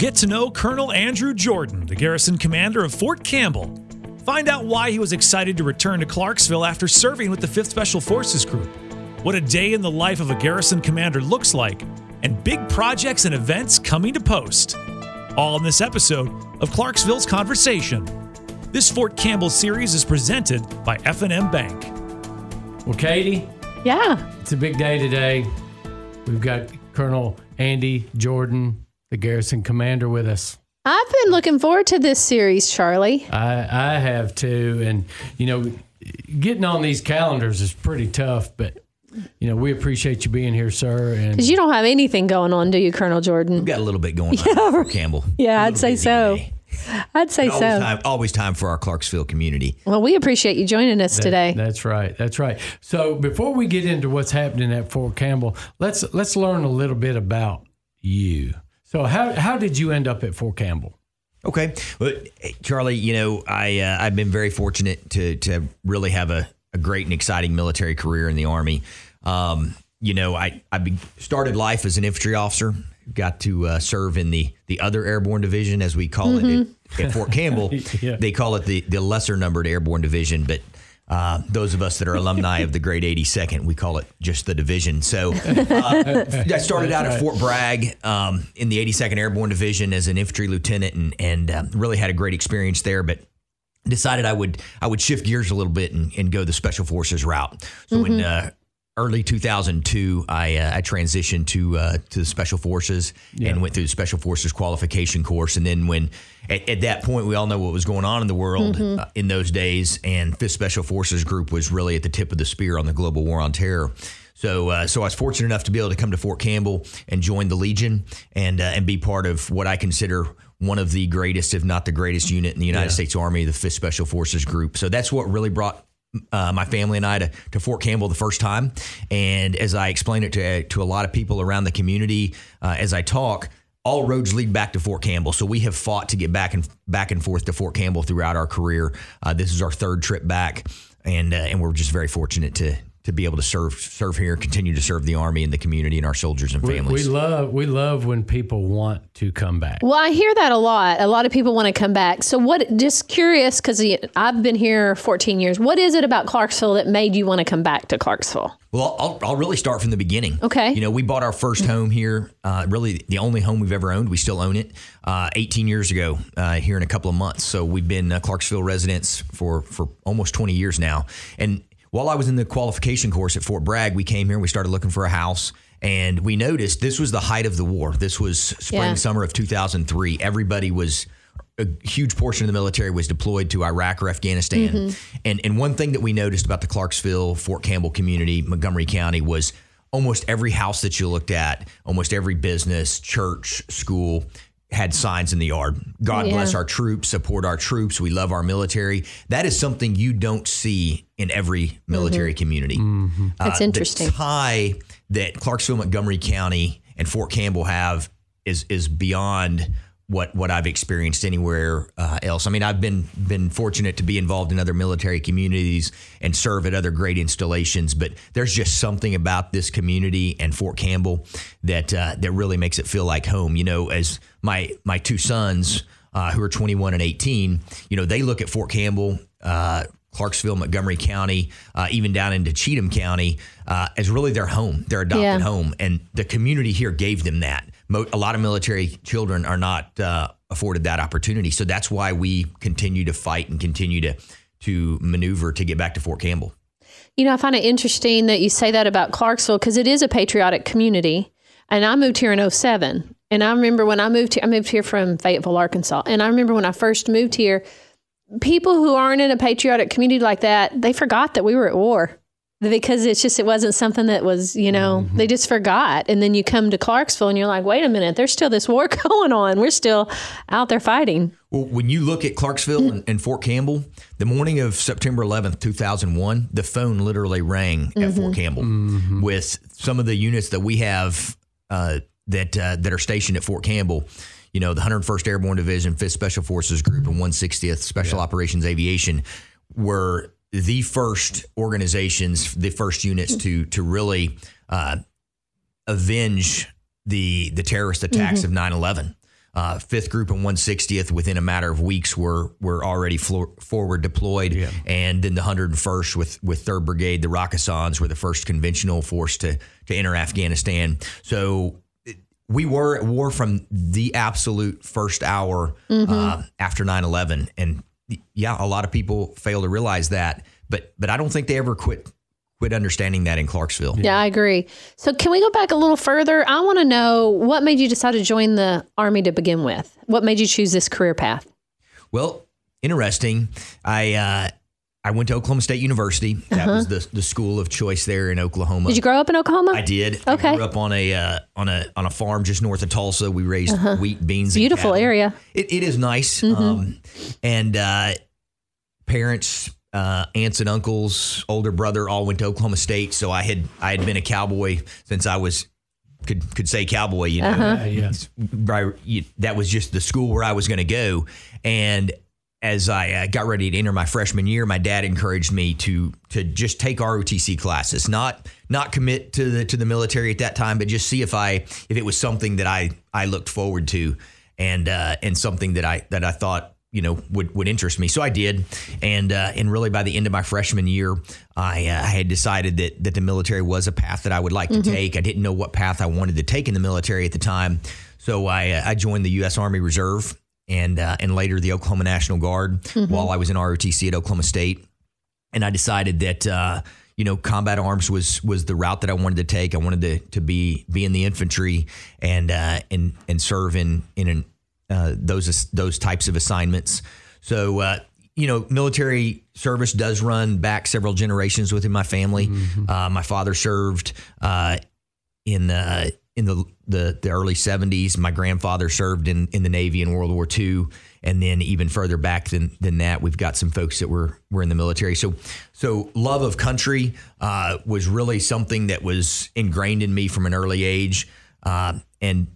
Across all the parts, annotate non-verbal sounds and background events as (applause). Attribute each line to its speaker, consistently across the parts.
Speaker 1: Get to know Colonel Andrew Jordan, the garrison commander of Fort Campbell. Find out why he was excited to return to Clarksville after serving with the 5th Special Forces Group, what a day in the life of a garrison commander looks like, and big projects and events coming to post. All in this episode of Clarksville's Conversation. This Fort Campbell series is presented by F&M Bank.
Speaker 2: Well, Katie,
Speaker 3: Yeah.
Speaker 2: it's a big day today. We've got Colonel Andy Jordan, the garrison commander, with us.
Speaker 3: I've been looking forward to this series, Charlie.
Speaker 2: I, I have too. And, you know, getting on these calendars is pretty tough, but, you know, we appreciate you being here, sir. And
Speaker 3: Because you don't have anything going on, do you, Colonel Jordan?
Speaker 4: We got a little bit going (laughs) on Fort Campbell.
Speaker 3: Yeah, I'd say so.
Speaker 4: today.
Speaker 3: I'd say
Speaker 4: Always
Speaker 3: so.
Speaker 4: time, always time for our Clarksville community.
Speaker 3: Well, we appreciate you joining us today.
Speaker 2: That's right. That's right. So before we get into what's happening at Fort Campbell, let's let's learn a little bit about you. So how how did you end up at Fort Campbell?
Speaker 4: Okay, well, Charlie, you know I uh, I've been very fortunate to to really have a, a great and exciting military career in the Army. Um, you know, I I be, started life as an infantry officer. Got to uh, serve in the the other airborne division, as we call it at, at Fort Campbell. (laughs)
Speaker 2: Yeah.
Speaker 4: They call it the the lesser numbered airborne division, but. Uh, those of us that are alumni of the Great 82nd, we call it just the division. So uh, I started out at Fort Bragg um, in the 82nd Airborne Division as an infantry lieutenant, and and um, really had a great experience there. But decided I would I would shift gears a little bit and, and go the Special Forces route. So in uh, early 2002, I uh, I transitioned to uh, to the Special Forces and went through the Special Forces qualification course. And then when at, at that point, we all know what was going on in the world uh, in those days, and Fifth Special Forces Group was really at the tip of the spear on the global war on terror. So, uh, so I was fortunate enough to be able to come to Fort Campbell and join the Legion and uh, and be part of what I consider one of the greatest, if not the greatest, unit in the United States Army, the Fifth Special Forces Group. So that's what really brought uh, my family and I to, to Fort Campbell the first time. And as I explain it to to a lot of people around the community, uh, as I talk. All roads lead back to Fort Campbell, so we have fought to get back and back and forth to Fort Campbell throughout our career. Uh, this is our third trip back, and uh, and we're just very fortunate to to be able to serve serve here, continue to serve the army and the community and our soldiers and
Speaker 2: We,
Speaker 4: families.
Speaker 2: we love we love when people want to come back.
Speaker 3: Well, I hear that a lot. A lot of people want to come back. So, what, just curious, because I've been here 14 years, what is it about Clarksville that made you want to come back to Clarksville?
Speaker 4: Well, I'll, I'll really start from the beginning.
Speaker 3: Okay.
Speaker 4: You know, we bought our first home here, uh, really the only home we've ever owned. We still own it. Uh, 18 years ago, uh, here in a couple of months. So we've been uh, Clarksville residents for for almost 20 years now. And while I was in the qualification course at Fort Bragg, we came here. and We started looking for a house. And we noticed this was the height of the war. This was spring,
Speaker 3: Yeah.
Speaker 4: summer of 2003. Everybody was a huge portion of the military was deployed to Iraq or Afghanistan. Mm-hmm. And and one thing that we noticed about the Clarksville, Fort Campbell community, Montgomery County was almost every house that you looked at, almost every business, church, school had signs in the yard. God
Speaker 3: Yeah.
Speaker 4: bless our troops, support our troops, we love our military. That is something you don't see in every military community.
Speaker 3: That's
Speaker 4: Uh,
Speaker 3: interesting.
Speaker 4: The tie that Clarksville, Montgomery County, and Fort Campbell have is is beyond what what I've experienced anywhere uh, else. I mean, I've been been fortunate to be involved in other military communities and serve at other great installations, but there's just something about this community and Fort Campbell that uh, that really makes it feel like home. You know, as my my two sons. Uh, who are 21 and 18, you know, they look at Fort Campbell, uh, Clarksville, Montgomery County, uh, even down into Cheatham County, uh, as really their home, their adopted
Speaker 3: Yeah.
Speaker 4: home. And the community here gave them that. Mo- a lot of military children are not uh, afforded that opportunity. So that's why we continue to fight and continue to, to maneuver to get back to Fort Campbell.
Speaker 3: You know, I find it interesting that you say that about Clarksville because it is a patriotic community. And I moved here in 07. And I remember when I moved here, I moved here from Fayetteville, Arkansas. And I remember when I first moved here, people who aren't in a patriotic community like that, they forgot that we were at war because it's just, it wasn't something that was, you know, they just forgot. And then you come to Clarksville and you're like, wait a minute, there's still this war (laughs) going on. We're still out there fighting.
Speaker 4: Well, when you look at Clarksville and, and Fort Campbell, the morning of September 11th, 2001, the phone literally rang at Fort Campbell with some of the units that we have uh, that uh, that are stationed at Fort Campbell. You know, the 101st Airborne Division, 5th Special Forces Group, and 160th Special Operations Aviation were the first organizations, the first units to to really uh, avenge the the terrorist attacks of 9/11. uh, fifth group and 160th within a matter of weeks were were already floor, forward deployed, and then the 101st with with Third Brigade, the Rakkasans were the first conventional force to to enter Afghanistan. So we were at war from the absolute first hour uh, after 9/11, and yeah, a lot of people fail to realize that, but but I don't think they ever quit quit understanding that in Clarksville.
Speaker 3: Yeah, I agree. So, can we go back a little further? I want to know what made you decide to join the Army to begin with? What made you choose this career path?
Speaker 4: Well, interesting. I uh, I went to Oklahoma State University. That was the the school of choice there in Oklahoma.
Speaker 3: Uh-huh. Did you grow up in Oklahoma?
Speaker 4: I did.
Speaker 3: Okay.
Speaker 4: I grew up on a uh, on a on a farm just north of Tulsa. We raised wheat, beans.
Speaker 3: Uh-huh. Beautiful
Speaker 4: cattle.
Speaker 3: area. Mm-hmm.
Speaker 4: It, it is nice. Um, and uh, parents, uh, aunts and uncles, older brother, all went to Oklahoma State. So I had I had been a cowboy since I was could could say cowboy. You know,
Speaker 3: Uh-huh.
Speaker 2: Yeah, yeah.
Speaker 4: that was just the school where I was going to go. And as I uh, got ready to enter my freshman year, my dad encouraged me to to just take ROTC classes, not not commit to the to the military at that time, but just see if I if it was something that I I looked forward to, and uh, and something that I that I thought you know would would interest me. So I did, and uh, and really by the end of my freshman year, I, uh, I had decided that that the military was a path that I would like to take. I didn't know what path I wanted to take in the military at the time, so I uh, I joined the U.S. Army Reserve and uh, and later the Oklahoma National Guard while I was in ROTC at Oklahoma State, and I decided that. Uh, you know, combat arms was was the route that I wanted to take. I wanted to to be be in the infantry and uh, and and serve in in an, uh, those those types of assignments. So uh, you know, military service does run back several generations within my family. Uh, my father served uh, in the in the, the the early 70s. My grandfather served in in the Navy in World War II, and then even further back than than that, we've got some folks that were were in the military. So so love of country uh, was really something that was ingrained in me from an early age, uh, and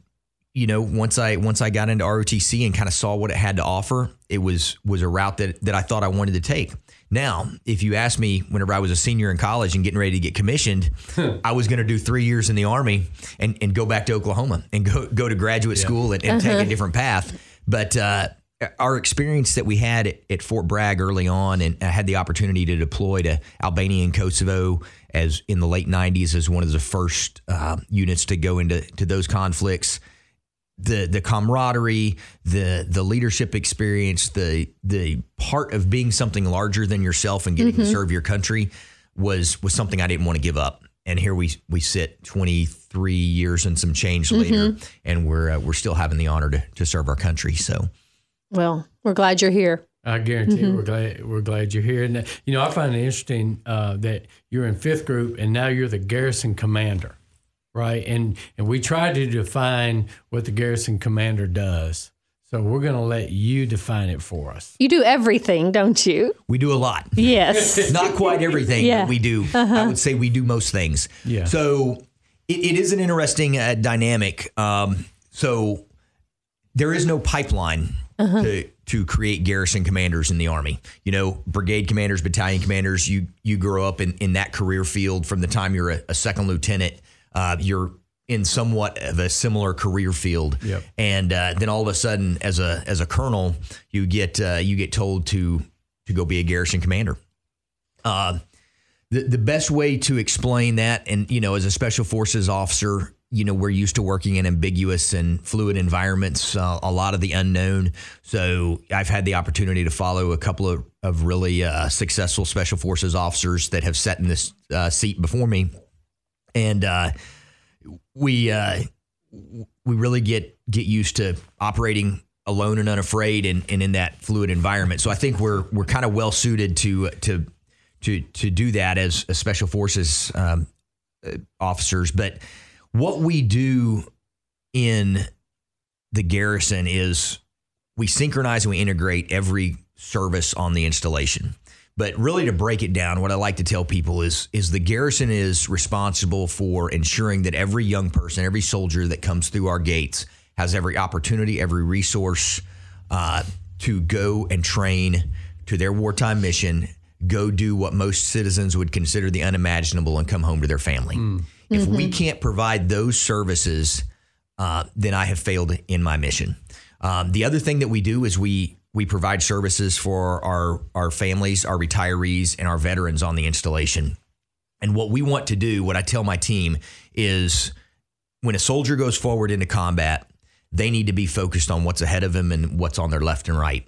Speaker 4: you know once I once I got into ROTC and kind of saw what it had to offer, it was was a route that that I thought I wanted to take. Now, if you asked me whenever I was a senior in college and getting ready to get commissioned, I was going to do three years in the army and, and go back to Oklahoma and go go to graduate school and, and take a different path. But uh, our experience that we had at, at Fort Bragg early on, and I had the opportunity to deploy to Albania and Kosovo as in the late '90s as one of the first uh, units to go into to those conflicts the the camaraderie, the the leadership experience, the the part of being something larger than yourself and getting to serve your country was was something I didn't want to give up. And here we we sit 23 years and some change later, and we're uh, we're still having the honor to to serve our country. So
Speaker 3: Well, we're glad you're here.
Speaker 2: I guarantee we're glad we're glad you're here. And you know, I find it interesting uh, that you're in fifth group and now you're the garrison commander, right? And and we try to define what the garrison commander does. So we're going to let you define it for us.
Speaker 3: You do everything, don't you?
Speaker 4: we do a lot.
Speaker 3: Yes. (laughs)
Speaker 4: not quite everything
Speaker 3: Yeah.
Speaker 4: but we do i would say we do most things
Speaker 2: Yeah.
Speaker 4: so it, it is an interesting uh, dynamic um, so there is no pipeline to to create garrison commanders in the army you know brigade commanders battalion commanders you you grow up in in that career field from the time you're a, a second lieutenant uh, you're in somewhat of a similar career field
Speaker 2: Yep.
Speaker 4: and uh, then all of a sudden as a as a colonel you get uh, you get told to to go be a garrison commander uh, the the best way to explain that, and you know, as a special forces officer, you know, we're used to working in ambiguous and fluid environments, uh, a lot of the unknown. So I've had the opportunity to follow a couple of of really uh, successful special forces officers that have sat in this uh, seat before me, and uh, we uh, we really get get used to operating alone and unafraid and, and in that fluid environment. So I think we're we're kind of well suited to to to to do that as, special forces um, uh, officers. But what we do in the garrison is we synchronize and we integrate every service on the installation. But really, to break it down, what I like to tell people is is the garrison is responsible for ensuring that every young person, every soldier that comes through our gates has every opportunity, every resource uh, to go and train to their wartime mission, go do what most citizens would consider the unimaginable, and come home to their family. If we can't provide those services uh, then I have failed in my mission. Um, the other thing that we do is we we provide services for our our families, our retirees, and our veterans on the installation. And what we want to do, what I tell my team, is when a soldier goes forward into combat, they need to be focused on what's ahead of them and what's on their left and right.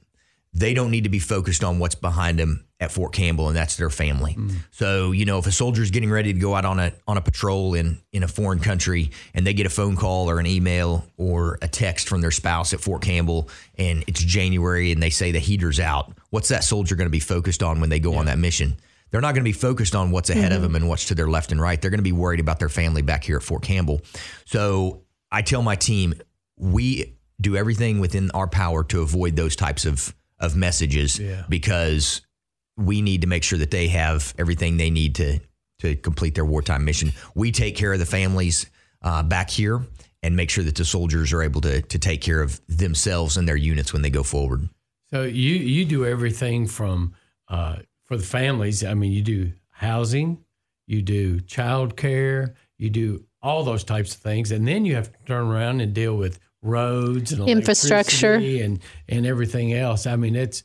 Speaker 4: They don't need to be focused on what's behind them at Fort Campbell, and that's their family. Mm. So, you know, if a soldier is getting ready to go out on a on a patrol in in a foreign country, and they get a phone call or an email or a text from their spouse at Fort Campbell, and it's January, and they say the heater's out, what's that soldier going to be focused on when they go yeah. on that mission? They're not going to be focused on what's ahead mm-hmm. of them and what's to their left and right. They're going to be worried about their family back here at Fort Campbell. So I tell my team, we do everything within our power to avoid those types of of messages yeah. because we need to make sure that they have everything they need to to complete their wartime mission. We take care of the families uh, back here and make sure that the soldiers are able to to take care of themselves and their units when they go forward.
Speaker 2: So you you do everything from uh, for the families. I mean, you do housing, you do child care, you do all those types of things, and then you have to turn around and deal with roads and
Speaker 3: infrastructure
Speaker 2: and and everything else. I mean, it's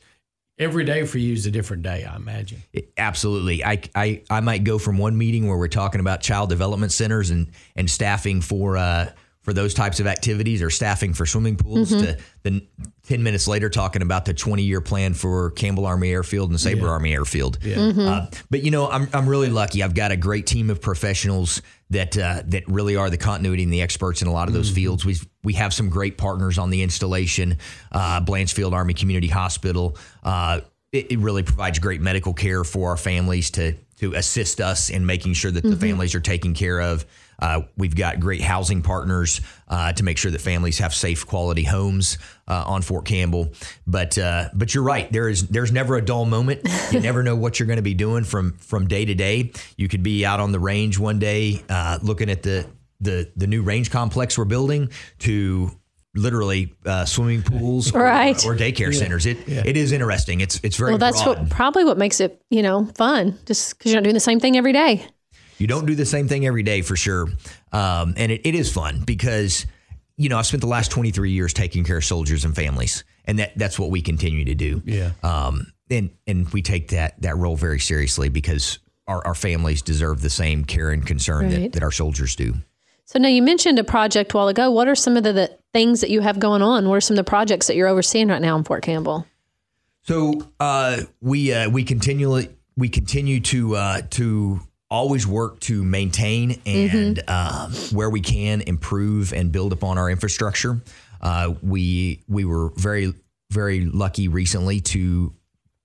Speaker 2: every day for you is a different day. I imagine.
Speaker 4: Absolutely. I, I I might go from one meeting where we're talking about child development centers and and staffing for. Uh, for those types of activities or staffing for swimming pools mm-hmm. to then 10 minutes later talking about the 20 year plan for Campbell Army Airfield and Sabre yeah. Army Airfield. Yeah. Mm-hmm. Uh, but you know, I'm, I'm really lucky. I've got a great team of professionals that uh, that really are the continuity and the experts in a lot of those mm-hmm. fields. We we have some great partners on the installation. Uh, Blanchfield Army Community Hospital. Uh, it, it, really provides great medical care for our families to to assist us in making sure that the mm-hmm. families are taken care of. Uh, we've got great housing partners uh, to make sure that families have safe, quality homes uh, on Fort Campbell. But uh, but you're right. There is there's never a dull moment. You (laughs) never know what you're going to be doing from from day to day. You could be out on the range one day uh, looking at the the the new range complex we're building to literally uh, swimming pools
Speaker 3: right.
Speaker 4: or, or daycare yeah. centers. It yeah. it is interesting. It's it's very
Speaker 3: well. That's
Speaker 4: broad.
Speaker 3: what probably what makes it you know fun, just because you're not doing the same thing every day.
Speaker 4: You don't do the same thing every day for sure. Um, and it, it is fun because, you know, I've spent the last 23 years taking care of soldiers and families. And that, that's what we continue to do.
Speaker 2: Yeah.
Speaker 4: Um, and, and we take that, that role very seriously because our, our families deserve the same care and concern right. that, that our soldiers do.
Speaker 3: So now you mentioned a project a while ago. What are some of the, the, things that you have going on? What are some of the projects that you're overseeing right now in Fort Campbell?
Speaker 4: So uh, we uh, we continually we continue to uh, to always work to maintain and mm-hmm. um, where we can improve and build upon our infrastructure. Uh, we we were very very lucky recently to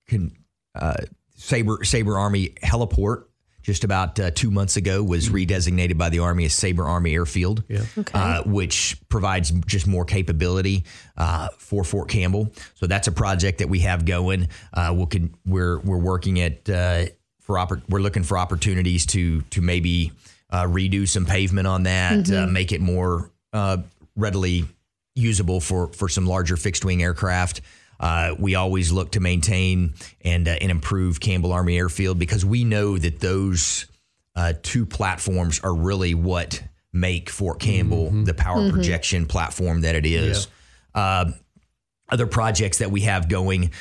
Speaker 4: con, uh, Sabre Sabre Army Heliport. Just about uh, two months ago, was mm-hmm. redesignated by the Army as Sabre Army Airfield,
Speaker 2: yeah.
Speaker 4: okay. Uh, which provides just more capability uh, for Fort Campbell. So that's a project that we have going. Uh, we'll con- we're we're working at for oppor- we're looking for opportunities to to maybe uh, redo some pavement on that, uh, mm-hmm. uh, make it more uh, readily usable for for some larger fixed wing aircraft. Uh, we always look to maintain and uh, and improve Campbell Army Airfield because we know that those two platforms are really what make Fort Campbell mm-hmm. the power mm-hmm. projection platform that it is. Yeah. other projects that we have going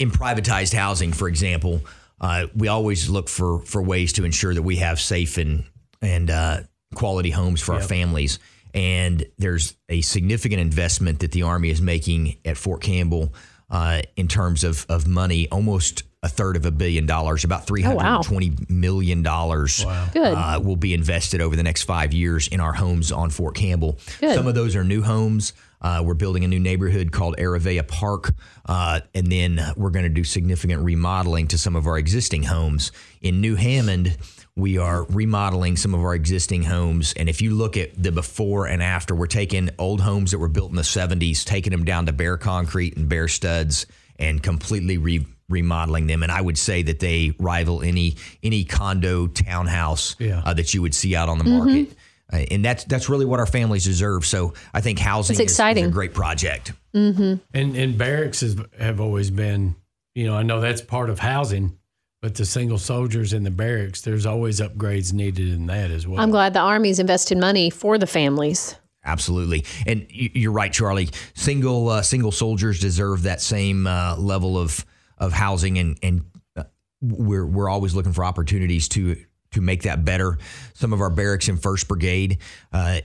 Speaker 4: in privatized housing, for example, uh, we always look for for ways to ensure that we have safe and and uh, quality homes for yep. our families. And there's a significant investment that the Army is making at Fort Campbell uh, in terms of of money, almost a third of a billion dollars, about three hundred twenty oh, wow. million dollars wow. uh, will be invested over the next five years in our homes on Fort Campbell. Good. Some of those are new homes. Uh, we're building a new neighborhood called Aravea Park, uh, and then we're going to do significant remodeling to some of our existing homes in New Hammond. We are remodeling some of our existing homes, and if you look at the before and after, we're taking old homes that were built in the '70s, taking them down to bare concrete and bare studs, and completely re- remodeling them. And I would say that they rival any any condo townhouse yeah. uh, that you would see out on the mm-hmm. market. Uh, and that's that's really what our families deserve. So I think housing is, exciting. Is a great project.
Speaker 3: Mm-hmm.
Speaker 2: And and barracks is, have always been, you know, I know that's part of housing, but the single soldiers in the barracks, there's always upgrades needed in that as well.
Speaker 3: I'm glad the Army's invested money for the families.
Speaker 4: Absolutely, and you're right, Charlie. Single uh, single soldiers deserve that same uh, level of of housing, and and uh, we're we're always looking for opportunities to to make that better. Some of our barracks in First Brigade uh,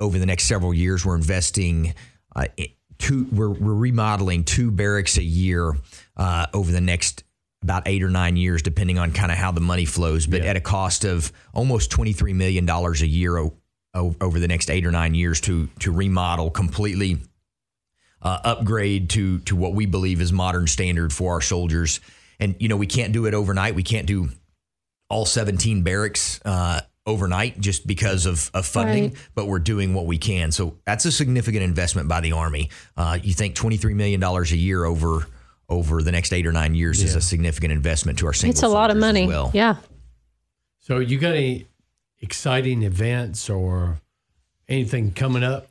Speaker 4: over the next several years, we're investing. Uh, two, we're, we're remodeling two barracks a year uh, over the next about eight or nine years, depending on kind of how the money flows, but yeah. at a cost of almost $23 million a year o- o- over the next eight or nine years to, to remodel completely, uh, upgrade to, to what we believe is modern standard for our soldiers. And, you know, we can't do it overnight. We can't do all 17 barracks uh, overnight just because of, of funding, right. but we're doing what we can. So that's a significant investment by the Army. Uh, you think $23 million a year over over the next eight or nine years yeah. is a significant investment to our single.
Speaker 3: It's a lot of money.
Speaker 4: Well.
Speaker 3: Yeah.
Speaker 2: So you got any exciting events or anything coming up?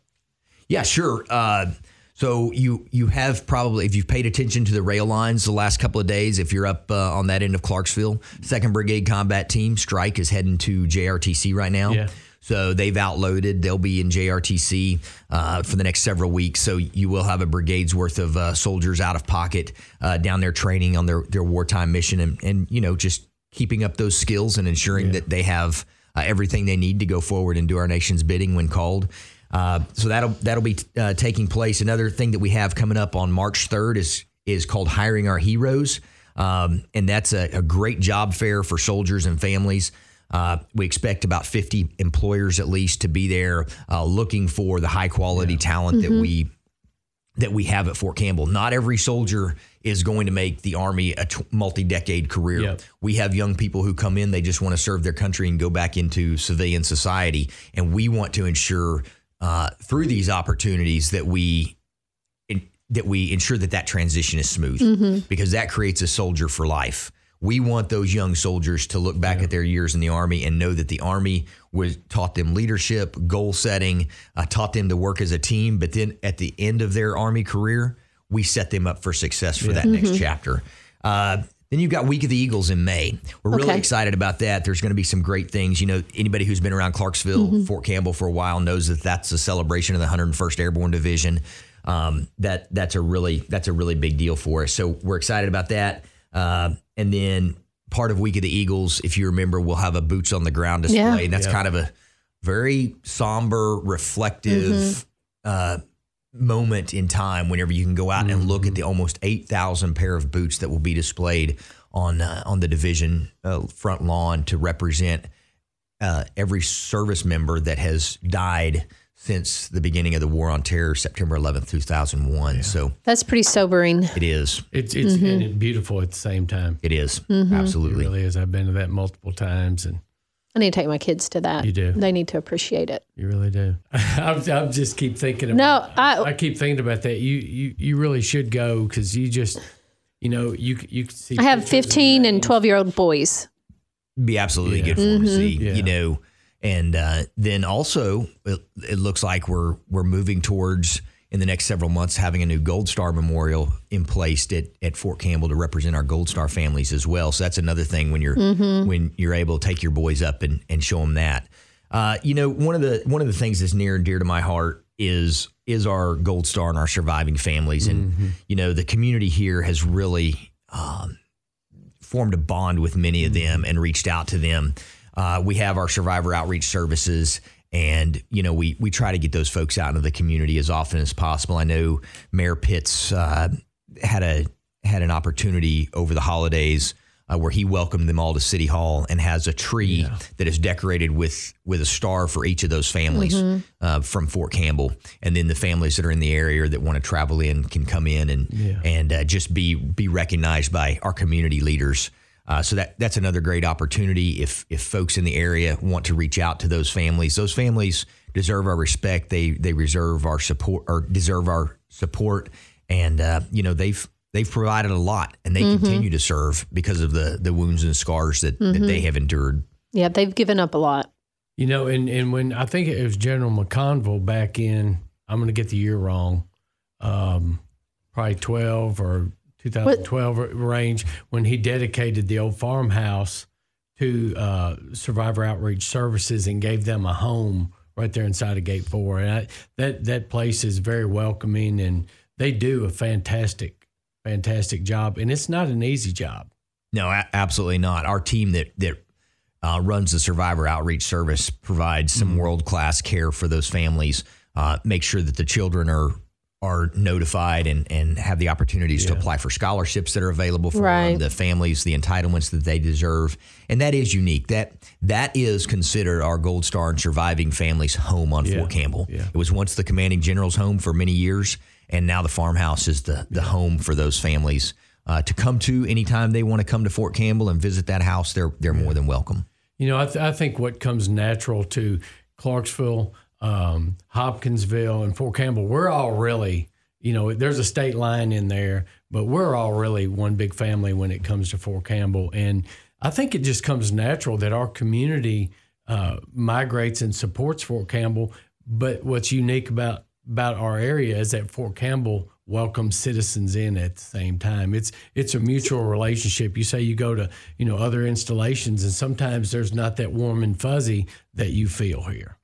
Speaker 4: Yeah, sure. Uh, so you you have probably if you've paid attention to the rail lines the last couple of days, if you're up uh, on that end of Clarksville, Second Brigade Combat Team Strike is heading to JRTC right now.
Speaker 2: Yeah.
Speaker 4: So they've outloaded. They'll be in JRTC uh, for the next several weeks. So you will have a brigade's worth of uh, soldiers out of pocket uh, down there training on their their wartime mission, and and you know just keeping up those skills and ensuring yeah. that they have uh, everything they need to go forward and do our nation's bidding when called. Uh, so that'll that'll be uh, taking place. Another thing that we have coming up on March 3rd is is called hiring our heroes, um, and that's a, a, great job fair for soldiers and families. Uh, we expect about 50 employers at least to be there, uh, looking for the high quality yeah. talent mm-hmm. that we that we have at Fort Campbell. Not every soldier is going to make the Army a t- multi decade career. Yep. We have young people who come in, they just want to serve their country and go back into civilian society. And we want to ensure uh, through these opportunities that we that we ensure that that transition is smooth mm-hmm. because that creates a soldier for life. We want those young soldiers to look back yeah. at their years in the Army and know that the Army was taught them leadership, goal setting, uh, taught them to work as a team. But then at the end of their Army career, we set them up for success for yeah. that mm-hmm. next chapter. Uh, then you've got Week of the Eagles in May. We're really okay. excited about that. There's going to be some great things. You know, anybody who's been around Clarksville, mm-hmm. Fort Campbell for a while knows that that's a celebration of the 101st Airborne Division. Um, that that's a really that's a really big deal for us. So we're excited about that. Uh, and then part of Week of the Eagles, if you remember, we'll have a boots on the ground display, yeah. and that's yeah. kind of a very somber, reflective. Mm-hmm. Uh, moment in time whenever you can go out mm-hmm. and look at the almost 8,000 pair of boots that will be displayed on uh, on the division uh, front lawn to represent uh, every service member that has died since the beginning of the war on terror, September 11th, 2001. Yeah. So
Speaker 3: that's pretty sobering.
Speaker 4: It is.
Speaker 2: It's it's mm-hmm. beautiful at the same time.
Speaker 4: It is. Mm-hmm. absolutely.
Speaker 2: It really is. I've been to that multiple times and
Speaker 3: I need to take my kids to that.
Speaker 2: You do.
Speaker 3: They need to appreciate it.
Speaker 2: You really do. (laughs) I, I just keep thinking. About,
Speaker 3: no, I,
Speaker 2: I keep thinking about that. You you you really should go because you just you know you you can see.
Speaker 3: I have fifteen and twelve year old boys.
Speaker 4: Be absolutely yeah. good for mm-hmm. them to see. Yeah. You know, and uh, then also it, it looks like we're we're moving towards in the next several months having a new Gold Star Memorial in place at, at Fort Campbell to represent our Gold Star families as well. So that's another thing when you're mm-hmm. when you're able to take your boys up and, and show them that. Uh, you know, one of the one of the things that's near and dear to my heart is is our Gold Star and our surviving families, and mm-hmm. you know, the community here has really um, formed a bond with many of them and reached out to them. Uh, we have our survivor outreach services and you know we we try to get those folks out into the community as often as possible. I know Mayor Pitts uh, had a had an opportunity over the holidays uh, where he welcomed them all to City Hall and has a tree yeah. that is decorated with with a star for each of those families mm-hmm. uh, from Fort Campbell, and then the families that are in the area that want to travel in can come in and yeah. and uh, just be be recognized by our community leaders. Uh, so that that's another great opportunity if if folks in the area want to reach out to those families. Those families deserve our respect. They they reserve our support or deserve our support, and uh, you know they've they've provided a lot, and they mm-hmm. continue to serve because of the the wounds and scars that, mm-hmm. that they have endured.
Speaker 3: Yeah, they've given up a lot.
Speaker 2: You know, and and when I think it was General McConville back in, I'm going to get the year wrong, um, probably 12 or 2012 what? range when he dedicated the old farmhouse to uh, survivor outreach services and gave them a home right there inside of Gate Four, and I, that that place is very welcoming, and they do a fantastic, fantastic job, and it's not an easy job.
Speaker 4: No, a- absolutely not. Our team that that uh, runs the Survivor Outreach Service provides some world class care for those families. Uh, make sure that the children are are notified and and have the opportunities to apply for scholarships that are available for
Speaker 3: Right.
Speaker 4: them, the families, the entitlements that they deserve, and that is unique. That that is considered our Gold Star and Surviving Families home on Fort Campbell.
Speaker 2: Yeah.
Speaker 4: It was once the Commanding General's home for many years, and now the farmhouse is the the home for those families. Uh, to come to anytime they want to come to Fort Campbell and visit that house, they're they're more than welcome.
Speaker 2: You know, I, th- I think what comes natural to Clarksville, um, Hopkinsville, and Fort Campbell, we're all really, you know, there's a state line in there, but we're all really one big family when it comes to Fort Campbell. And I think it just comes natural that our community uh, migrates and supports Fort Campbell. But what's unique about about our area is that Fort Campbell welcomes citizens in at the same time. It's it's a mutual relationship. You say you go to you know other installations, and sometimes there's not that warm and fuzzy that you feel here.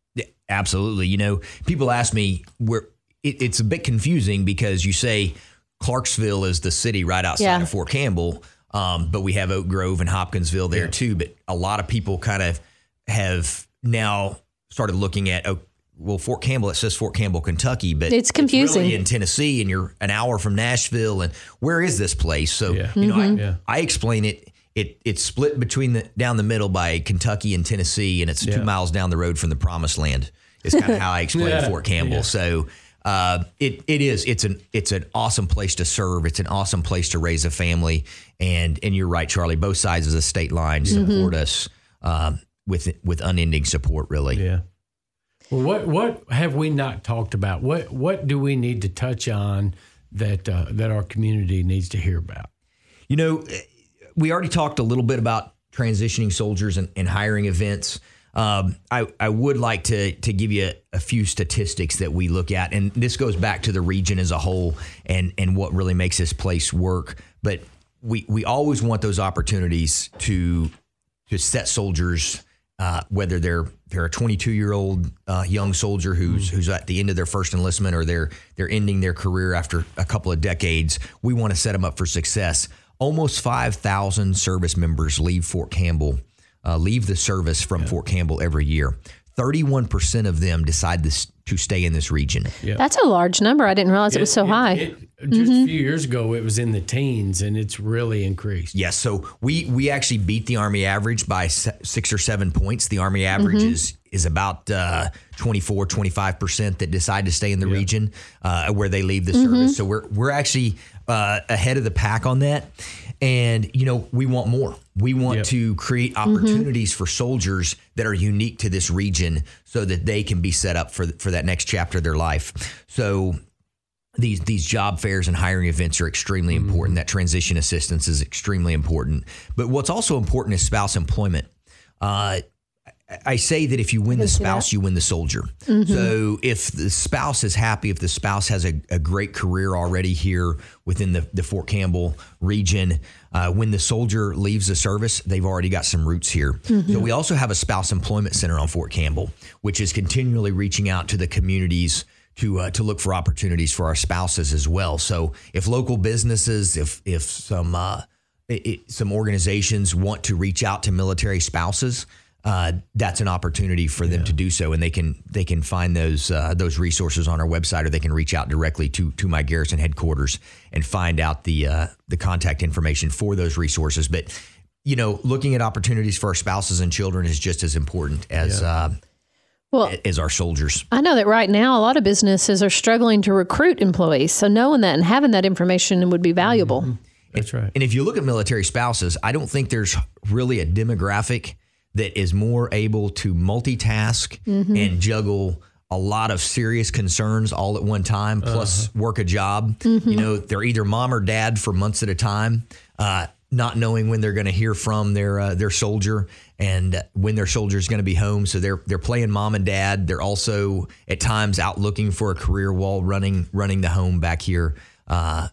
Speaker 4: Yeah, absolutely. You know, people ask me where it, it's a bit confusing because you say Clarksville is the city right outside
Speaker 3: Yeah.
Speaker 4: of Fort Campbell, um, but we have Oak Grove and Hopkinsville there too. But a lot of people kind of have now started looking at oh, well, Fort Campbell. It says Fort Campbell, Kentucky, but
Speaker 3: It's confusing.
Speaker 4: really in Tennessee, and you're an hour from Nashville. And where is this place? So
Speaker 2: Yeah.
Speaker 4: you know, I,
Speaker 2: Yeah.
Speaker 4: I explain it. It it's split between the down the middle by Kentucky and Tennessee, and it's
Speaker 2: Yeah.
Speaker 4: two miles down the road from the Promised Land. Is kind of (laughs) how I explain
Speaker 2: Yeah.
Speaker 4: Fort Campbell.
Speaker 2: Yeah.
Speaker 4: So uh, it it is it's an it's an awesome place to serve. It's an awesome place to raise a family. And and you're right, Charlie. Both sides of the state line support us um, with with unending support. Really.
Speaker 2: Yeah. Well, what what have we not talked about? What what do we need to touch on that uh, that our community needs to hear about?
Speaker 4: You know, we already talked a little bit about transitioning soldiers and, and hiring events. Um, I, I would like to to give you a, a few statistics that we look at, and this goes back to the region as a whole and and what really makes this place work. But we we always want those opportunities to to set soldiers, uh, whether they're they're a 22 year old uh, young soldier who's who's at the end of their first enlistment or they're they're ending their career after a couple of decades. We want to set them up for success. Almost 5,000 service members leave Fort Campbell, uh, leave the service from Fort Campbell every year. 31% of them decide this, to stay in this region.
Speaker 3: That's a large number. I didn't realize it, was so
Speaker 2: It-
Speaker 3: high.
Speaker 2: it- just a few years ago, it was in the teens, and it's really increased.
Speaker 4: Yes, so we we actually beat the Army average by six or seven points. The Army average is is about uh, 24, 25 percent that decide to stay in the region uh, where they leave the service. So we're we're actually uh, ahead of the pack on that. And you know we want more. We want
Speaker 2: Yep.
Speaker 4: to create opportunities for soldiers that are unique to this region, so that they can be set up for for that next chapter of their life. So these these job fairs and hiring events are extremely important. That transition assistance is extremely important. But what's also important is spouse employment. Uh, I- say that if you win the spouse, you win the soldier. So if the spouse is happy, if the spouse has a, a great career already here within the, the Fort Campbell region, uh, when the soldier leaves the service, they've already got some roots here. So we also have a spouse employment center on Fort Campbell, which is continually reaching out to the communities to uh, to look for opportunities for our spouses as well. So if local businesses, if if some uh, i i some organizations want to reach out to military spouses, uh, that's an opportunity for them to do so, and they can they can find those uh, those resources on our website, or they can reach out directly to to my garrison headquarters and find out the uh, the contact information for those resources. But you know, looking at opportunities for our spouses and children is just as important as uh,
Speaker 3: well,
Speaker 4: as our soldiers.
Speaker 3: I know that right now a lot of businesses are struggling to recruit employees. So knowing that and having that information would be valuable.
Speaker 2: That's right.
Speaker 4: And if you look at military spouses, I don't think there's really a demographic that is more able to multitask and juggle a lot of serious concerns all at one time, plus work a job. You know, they're either mom or dad for months at a time, uh, not knowing when they're going to hear from their uh, their soldier and when their soldier is going to be home. So they're they're playing mom and dad. They're also at times out looking for a career while running running the home back here uh,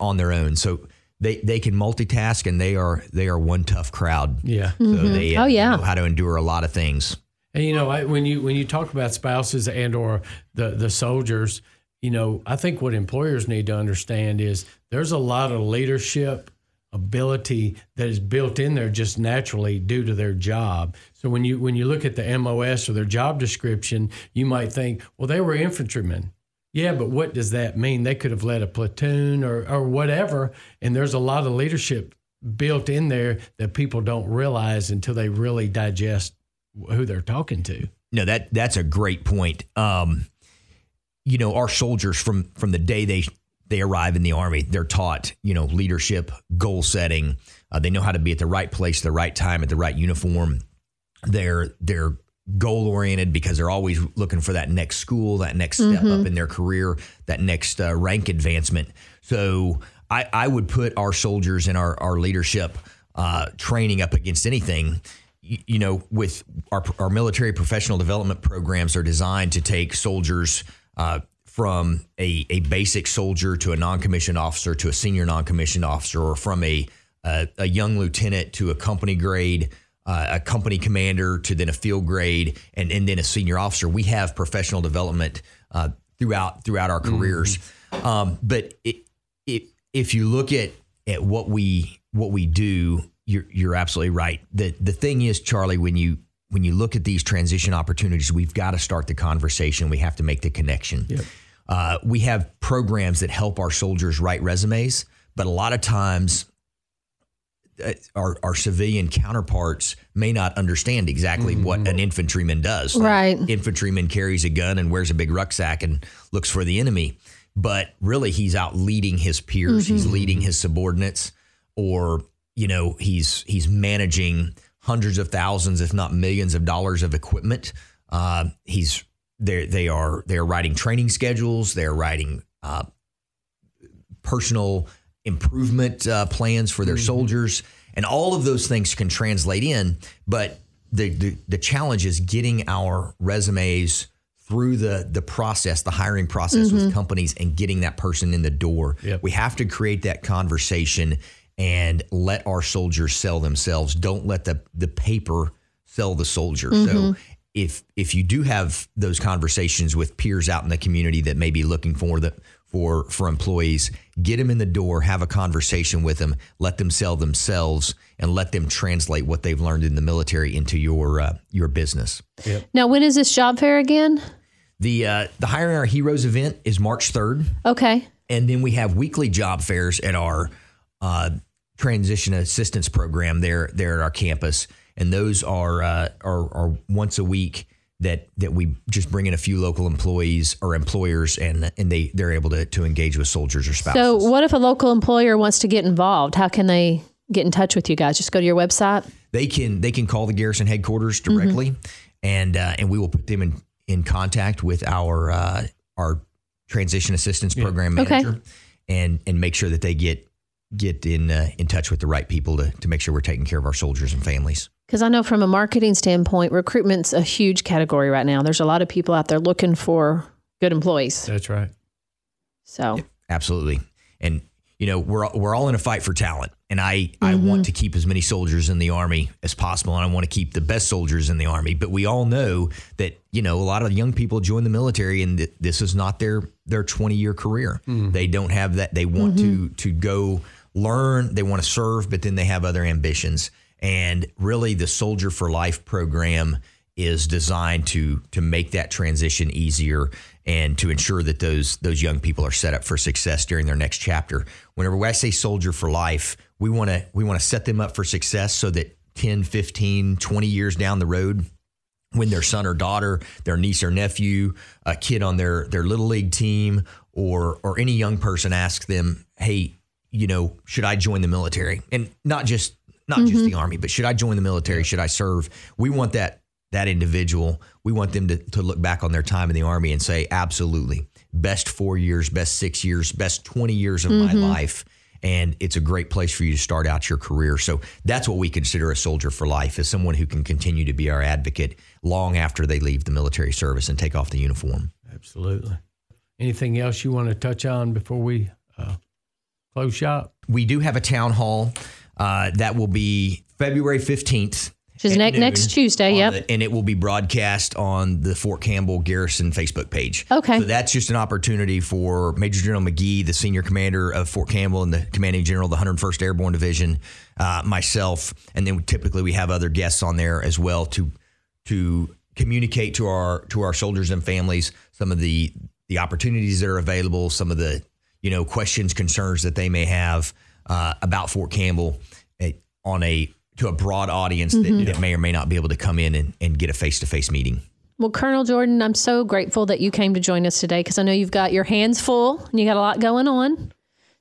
Speaker 4: on their own. So they they can multitask and they are they are one tough crowd.
Speaker 2: Yeah.
Speaker 4: So they uh,
Speaker 3: Oh, yeah.
Speaker 4: know how to endure a lot of things.
Speaker 2: And you know, I, when you when you talk about spouses and or the the soldiers, you know, I think what employers need to understand is there's a lot of leadership ability that is built in there just naturally due to their job. So when you when you look at the MOS or their job description, you might think, well, they were infantrymen. Yeah, but what does that mean? They could have led a platoon or or whatever, and there's a lot of leadership built in there that people don't realize until they really digest who they're talking to.
Speaker 4: No, that that's a great point. Um, you know, our soldiers from from the day they they arrive in the army, they're taught you know leadership, goal setting. Uh, they know how to be at the right place, the right time, at the right uniform. They're they're goal oriented because they're always looking for that next school, that next step mm-hmm. up in their career, that next uh, rank advancement. So I, I would put our soldiers and our our leadership uh, training up against anything you know, with our, our military professional development programs are designed to take soldiers uh, from a, a basic soldier to a non-commissioned officer to a senior non-commissioned officer, or from a a, a young lieutenant to a company grade, uh, a company commander to then a field grade, and, and then a senior officer. We have professional development uh, throughout throughout our careers. Mm-hmm. Um, but it, it, if you look at at what we what we do you're you're absolutely right. The the thing is, Charlie, when you when you look at these transition opportunities, we've got to start the conversation. We have to make the connection. Yep. Uh, we have programs that help our soldiers write resumes, but a lot of times our, our civilian counterparts may not understand exactly mm-hmm. what an infantryman does.
Speaker 3: Right.
Speaker 4: Infantryman carries a gun and wears a big rucksack and looks for the enemy. But really, he's out leading his peers, mm-hmm. he's leading his subordinates, or you know he's he's managing hundreds of thousands, if not millions, of dollars of equipment. Uh, he's they they are they are writing training schedules. They're writing uh, personal improvement uh, plans for their mm-hmm. soldiers, and all of those things can translate in. But the, the the challenge is getting our resumes through the the process, the hiring process mm-hmm. with companies, and getting that person in the door. Yep. We have to create that conversation and let our soldiers sell themselves. Don't let the the paper sell the soldier. Mm-hmm. So if if you do have those conversations with peers out in the community that may be looking for the for for employees, get them in the door, have a conversation with them, let them sell themselves, and let them translate what they've learned in the military into your uh, your business.
Speaker 3: Yep. Now, when is this job fair again?
Speaker 4: The uh, the hiring our heroes event is March third.
Speaker 3: Okay.
Speaker 4: And then we have weekly job fairs at our uh, transition assistance program there there at our campus, and those are uh, are, are once a week that that we just bring in a few local employees or employers and and they they're able to to engage with soldiers or spouses.
Speaker 3: So, what if a local employer wants to get involved? How can they get in touch with you guys? Just go to your website.
Speaker 4: They can they can call the garrison headquarters directly, mm-hmm. and uh, and we will put them in in contact with our uh, our transition assistance program manager, okay. and and make sure that they get get in uh, in touch with the right people to, to make sure we're taking care of our soldiers and families.
Speaker 3: Because I know from a marketing standpoint, recruitment's a huge category right now. There's a lot of people out there looking for good employees.
Speaker 2: That's right.
Speaker 3: So
Speaker 4: yeah, absolutely, and you know we're we're all in a fight for talent, and I mm-hmm. I want to keep as many soldiers in the army as possible, and I want to keep the best soldiers in the army. But we all know that you know a lot of young people join the military, and th- this is not their their 20 year career. Mm-hmm. They don't have that. They want mm-hmm. to to go learn, they want to serve, but then they have other ambitions. And really, the Soldier for Life program is designed to to make that transition easier and to ensure that those those young people are set up for success during their next chapter. Whenever I say soldier for life, we want to we want to set them up for success so that 10, 15, 20 years down the road when their son or daughter, their niece or nephew, a kid on their their little league team or or any young person asks them, "Hey, you know, should I join the military? And not just not mm-hmm. just the army, but should I join the military? Should I serve? We want that that individual. We want them to, to look back on their time in the army and say, absolutely, best four years, best six years, best twenty years of mm-hmm. my life. And it's a great place for you to start out your career. So that's what we consider a soldier for life is someone who can continue to be our advocate long after they leave the military service and take off the uniform.
Speaker 2: Absolutely. Anything else you want to touch on before we uh, close shop?
Speaker 4: We do have a town hall uh, that will be February 15th
Speaker 3: Which is
Speaker 4: at
Speaker 3: ne-
Speaker 4: noon
Speaker 3: next Tuesday, yep.
Speaker 4: the- and it will be broadcast on the Fort Campbell Garrison Facebook page.
Speaker 3: Okay.
Speaker 4: So that's just an opportunity for Major General McGee, the senior commander of Fort Campbell and the commanding general of the 101st Airborne Division, uh, myself, and then typically we have other guests on there as well to to communicate to our to our soldiers and families some of the the opportunities that are available, some of the you know questions, concerns that they may have uh, about Fort Campbell eh, on a to a broad audience that, that may or may not be able to come in and, and get a face to face meeting.
Speaker 3: Well, Colonel Jordan, I'm so grateful that you came to join us today because I know you've got your hands full and you got a lot going on.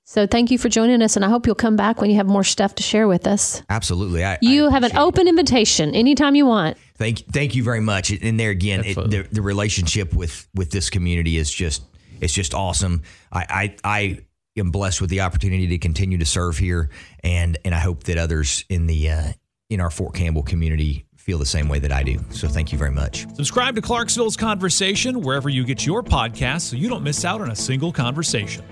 Speaker 3: So thank you for joining us, and I hope you'll come back when you have more stuff to share with us.
Speaker 4: Absolutely, I,
Speaker 3: You
Speaker 4: I
Speaker 3: have an
Speaker 4: appreciate it.
Speaker 3: open invitation anytime you want.
Speaker 4: Thank thank you very much. And there again, it, the, the relationship with with this community is just it's just awesome. I, I I am blessed with the opportunity to continue to serve here, and and I hope that others in the uh, in our Fort Campbell community feel the same way that I do. So thank you very much.
Speaker 1: Subscribe to Clarksville's Conversation wherever you get your podcasts so you don't miss out on a single conversation.